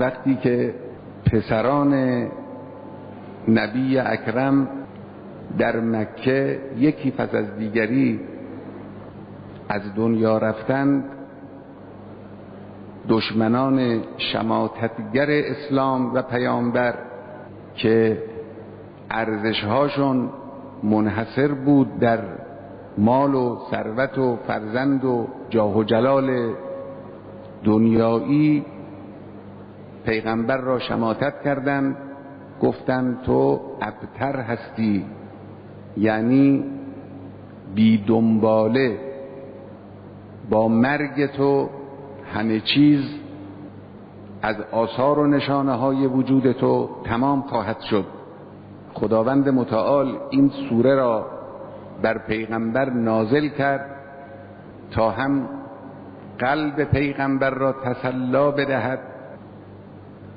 وقتی که پسران نبی اکرم در مکه یکی پس از دیگری از دنیا رفتند دشمنان شماتتگر اسلام و پیامبر که ارزشهاشون منحصر بود در مال و ثروت و فرزند و جاه و جلال دنیایی پیغمبر را شماتت کردند گفتند تو ابتر هستی یعنی بی دنباله با مرگ تو همه چیز از آثار و نشانه های وجود تو تمام خواهد شد. خداوند متعال این سوره را بر پیغمبر نازل کرد تا هم قلب پیغمبر را تسلا بدهد.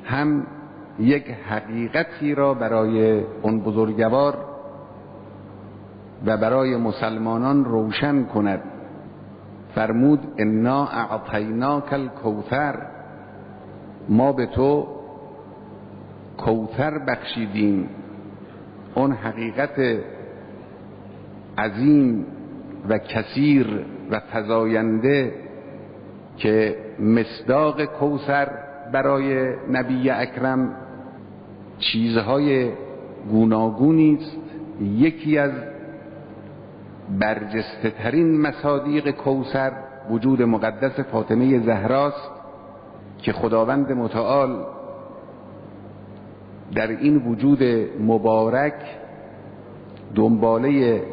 هم یک حقیقتی را برای اون بزرگوار و برای مسلمانان روشن کند. فرمود انا اعطیناک الکوثر. ما به تو کوثر بخشیدیم. اون حقیقت عظیم و کثیر و فزاینده که مصداق کوثر برای نبی اکرم چیزهای گوناگونی است. یکی از برجسته ترین مصادیق کوسر وجود مقدس فاطمه زهراست که خداوند متعال در این وجود مبارک دنباله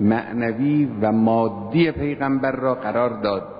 معنوی و مادی پیغمبر را قرار داد.